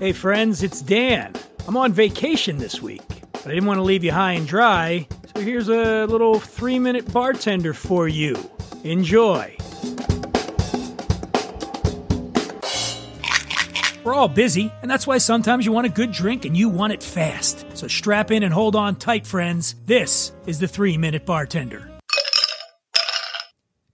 Hey friends, it's Dan. I'm on vacation this week, but I didn't want to leave you high and dry, so here's a little three minute bartender for you. Enjoy. We're all busy, and that's why sometimes you want a good drink and you want it fast. So strap in and hold on tight, friends. This is the three minute bartender.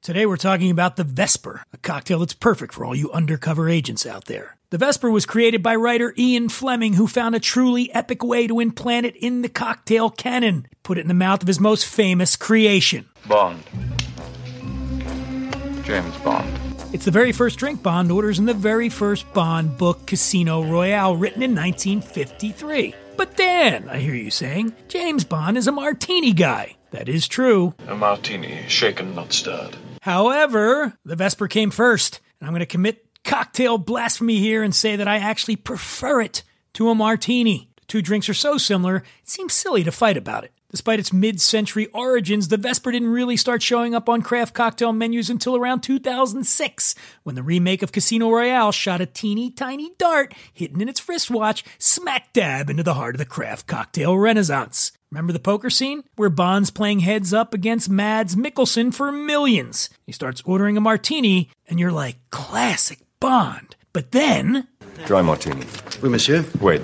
Today we're talking about the Vesper, a cocktail that's perfect for all you undercover agents out there. The Vesper was created by writer Ian Fleming, who found a truly epic way to implant it in the cocktail canon. Put it in the mouth of his most famous creation. Bond. James Bond. It's the very first drink Bond orders in the very first Bond book, Casino Royale, written in 1953. But Dan, I hear you saying, James Bond is a martini guy. That is true. A martini, shaken, not stirred. However, the Vesper came first, and I'm going to commit cocktail blasphemy here and say that I actually prefer it to a martini. The two drinks are so similar, it seems silly to fight about it. Despite its mid century origins, the Vesper didn't really start showing up on craft cocktail menus until around 2006, when the remake of Casino Royale shot a teeny tiny dart hidden in its wristwatch smack dab into the heart of the craft cocktail renaissance. Remember the poker scene? Where Bond's playing heads up against Mads Mikkelsen for millions. He starts ordering a martini, and you're like, classic Bond. But then. Dry martini. Oui, monsieur. Wait.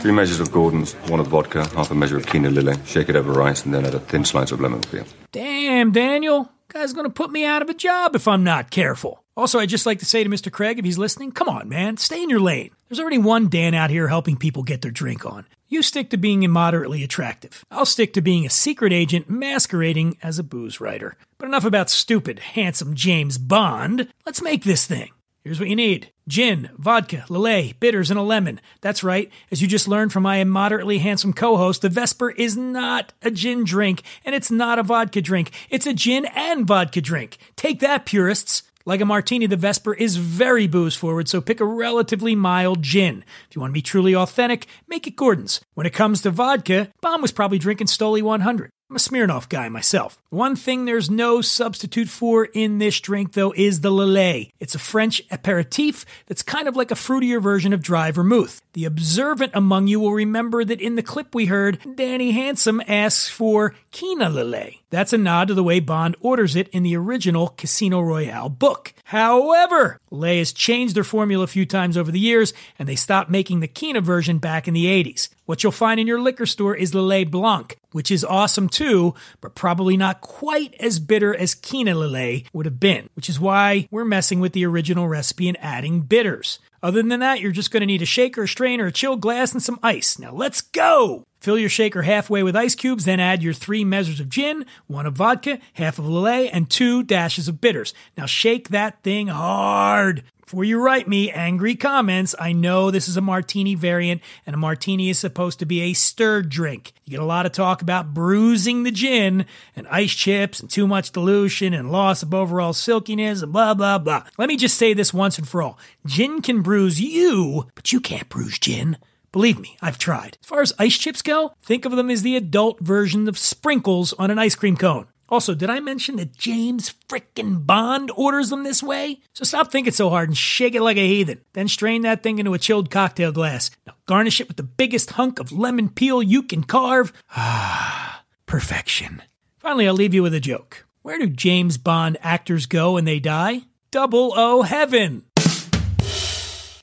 Three measures of Gordon's, one of vodka, half a measure of Quina Lillet, shake it over rice, and then add a thin slice of lemon peel. Damn, Daniel. Guy's gonna put me out of a job if I'm not careful. Also, I'd just like to say to Mr. Craig, if he's listening, come on, man, stay in your lane. There's already one Dan out here helping people get their drink on. You stick to being immoderately attractive. I'll stick to being a secret agent masquerading as a booze writer. But enough about stupid, handsome James Bond. Let's make this thing. Here's what you need gin, vodka, Lillet, bitters, and a lemon. That's right. As you just learned from my immoderately handsome co host, the Vesper is not a gin drink, and it's not a vodka drink. It's a gin and vodka drink. Take that, purists. Like a martini, the Vesper is very booze forward, so pick a relatively mild gin. If you want to be truly authentic, make it Gordon's. When it comes to vodka, Bond was probably drinking Stoli 100. I'm a Smirnoff guy myself. One thing there's no substitute for in this drink, though, is the Lillet. It's a French aperitif that's kind of like a fruitier version of dry vermouth. The observant among you will remember that in the clip we heard, Danny Handsome asks for Quina Lillet. That's a nod to the way Bond orders it in the original Casino Royale book. However, Lillet has changed their formula a few times over the years, and they stopped making the Quina version back in the 80s. What you'll find in your liquor store is Lillet Blanc, which is awesome too, but probably not quite as bitter as Quina Lillet would have been, which is why we're messing with the original recipe and adding bitters. Other than that, you're just going to need a shaker, a strainer, a chilled glass, and some ice. Now let's go! Fill your shaker halfway with ice cubes, then add your three measures of gin, one of vodka, half of Lillet, and two dashes of bitters. Now shake that thing hard. Before you write me angry comments, I know this is a martini variant, and a martini is supposed to be a stirred drink. You get a lot of talk about bruising the gin, and ice chips, and too much dilution, and loss of overall silkiness, and blah, blah, blah. Let me just say this once and for all gin can bruise you, but you can't bruise gin. Believe me, I've tried. As far as ice chips go, think of them as the adult version of sprinkles on an ice cream cone. Also, did I mention that James frickin' Bond orders them this way? So stop thinking so hard and shake it like a heathen. Then strain that thing into a chilled cocktail glass. Now garnish it with the biggest hunk of lemon peel you can carve. Ah, perfection. Finally, I'll leave you with a joke. Where do James Bond actors go when they die? Double O heaven.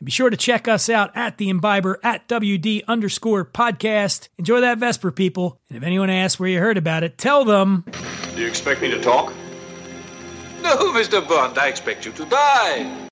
Be sure to check us out at the Imbiber at WD underscore podcast. Enjoy that Vesper, people. And if anyone asks where you heard about it, tell them. Do you expect me to talk? No, Mr. Bond, I expect you to die.